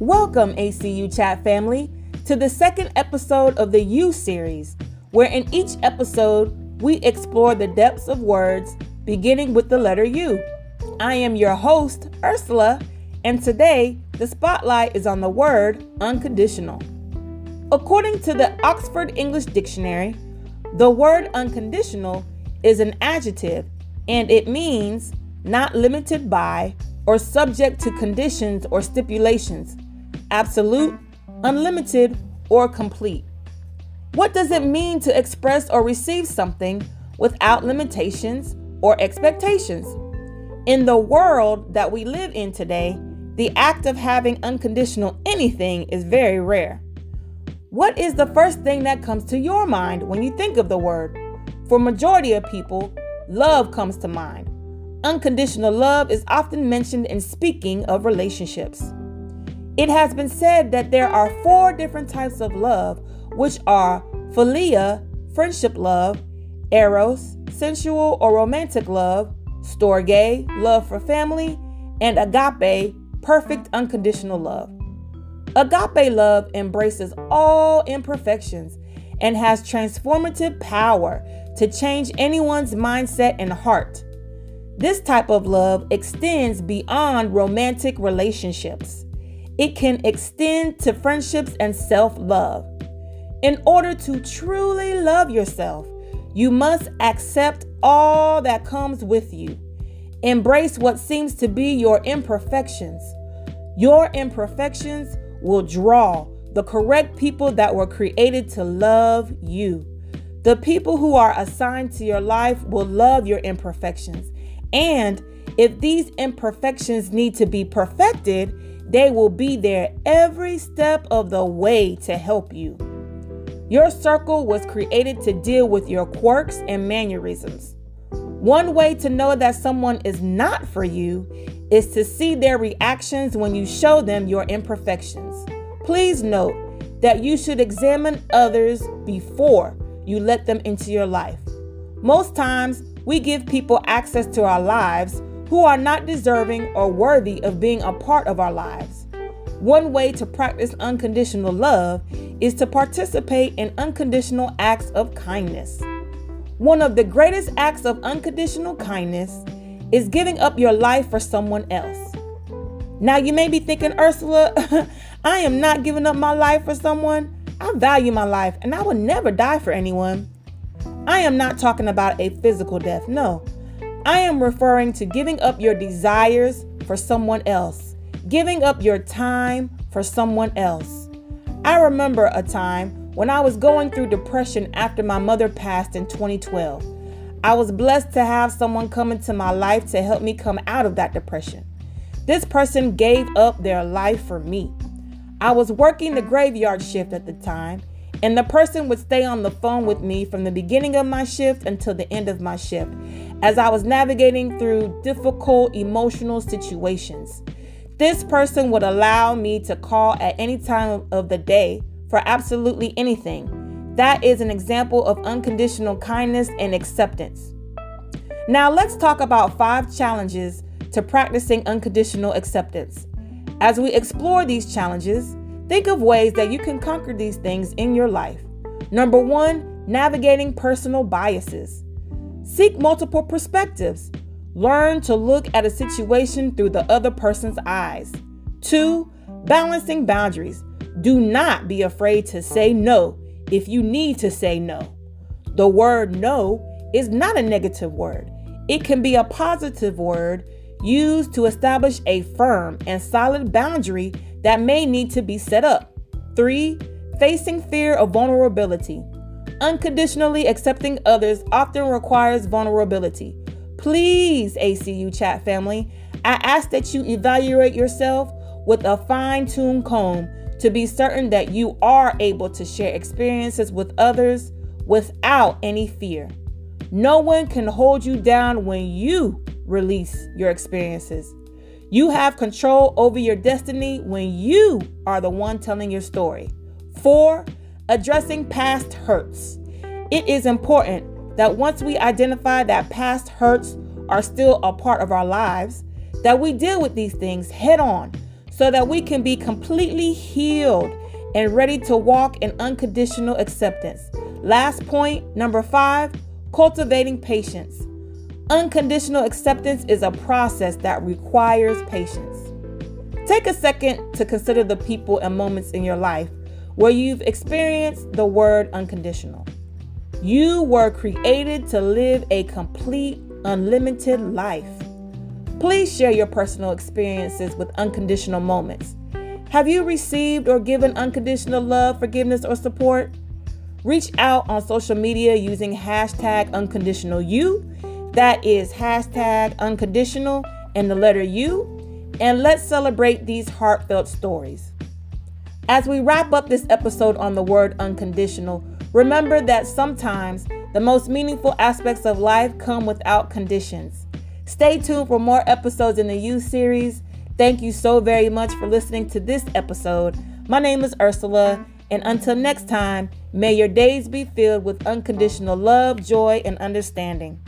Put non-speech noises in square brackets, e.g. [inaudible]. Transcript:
Welcome, ACU Chat family, to the second episode of the U series, where in each episode we explore the depths of words beginning with the letter U. I am your host, Ursula, and today the spotlight is on the word unconditional. According to the Oxford English Dictionary, the word unconditional is an adjective and it means not limited by or subject to conditions or stipulations absolute, unlimited, or complete. What does it mean to express or receive something without limitations or expectations? In the world that we live in today, the act of having unconditional anything is very rare. What is the first thing that comes to your mind when you think of the word? For majority of people, love comes to mind. Unconditional love is often mentioned in speaking of relationships. It has been said that there are four different types of love, which are philia, friendship love, eros, sensual or romantic love, storge, love for family, and agape, perfect unconditional love. Agape love embraces all imperfections and has transformative power to change anyone's mindset and heart. This type of love extends beyond romantic relationships. It can extend to friendships and self love. In order to truly love yourself, you must accept all that comes with you. Embrace what seems to be your imperfections. Your imperfections will draw the correct people that were created to love you. The people who are assigned to your life will love your imperfections. And if these imperfections need to be perfected, they will be there every step of the way to help you. Your circle was created to deal with your quirks and mannerisms. One way to know that someone is not for you is to see their reactions when you show them your imperfections. Please note that you should examine others before you let them into your life. Most times, we give people access to our lives who are not deserving or worthy of being a part of our lives. One way to practice unconditional love is to participate in unconditional acts of kindness. One of the greatest acts of unconditional kindness is giving up your life for someone else. Now, you may be thinking, Ursula, [laughs] I am not giving up my life for someone. I value my life and I would never die for anyone. I am not talking about a physical death, no. I am referring to giving up your desires for someone else, giving up your time for someone else. I remember a time when I was going through depression after my mother passed in 2012. I was blessed to have someone come into my life to help me come out of that depression. This person gave up their life for me. I was working the graveyard shift at the time, and the person would stay on the phone with me from the beginning of my shift until the end of my shift as I was navigating through difficult emotional situations. This person would allow me to call at any time of the day for absolutely anything. That is an example of unconditional kindness and acceptance. Now, let's talk about five challenges to practicing unconditional acceptance. As we explore these challenges, think of ways that you can conquer these things in your life. Number one, navigating personal biases. Seek multiple perspectives. Learn to look at a situation through the other person's eyes. Two, balancing boundaries. Do not be afraid to say no if you need to say no. The word no is not a negative word, it can be a positive word used to establish a firm and solid boundary that may need to be set up. Three, facing fear of vulnerability. Unconditionally accepting others often requires vulnerability. Please, ACU chat family, I ask that you evaluate yourself with a fine tuned comb to be certain that you are able to share experiences with others without any fear. No one can hold you down when you release your experiences. You have control over your destiny when you are the one telling your story. Four, addressing past hurts. It is important that once we identify that past hurts are still a part of our lives, that we deal with these things head on so that we can be completely healed and ready to walk in unconditional acceptance. Last point, number five, cultivating patience. Unconditional acceptance is a process that requires patience. Take a second to consider the people and moments in your life where you've experienced the word unconditional. You were created to live a complete, unlimited life. Please share your personal experiences with unconditional moments. Have you received or given unconditional love, forgiveness, or support? Reach out on social media using hashtag unconditional U. That is hashtag unconditional and the letter U. And let's celebrate these heartfelt stories. As we wrap up this episode on the word unconditional, remember that sometimes the most meaningful aspects of life come without conditions. Stay tuned for more episodes in the U series. Thank you so very much for listening to this episode. My name is Ursula, and until next time, may your days be filled with unconditional love, joy, and understanding.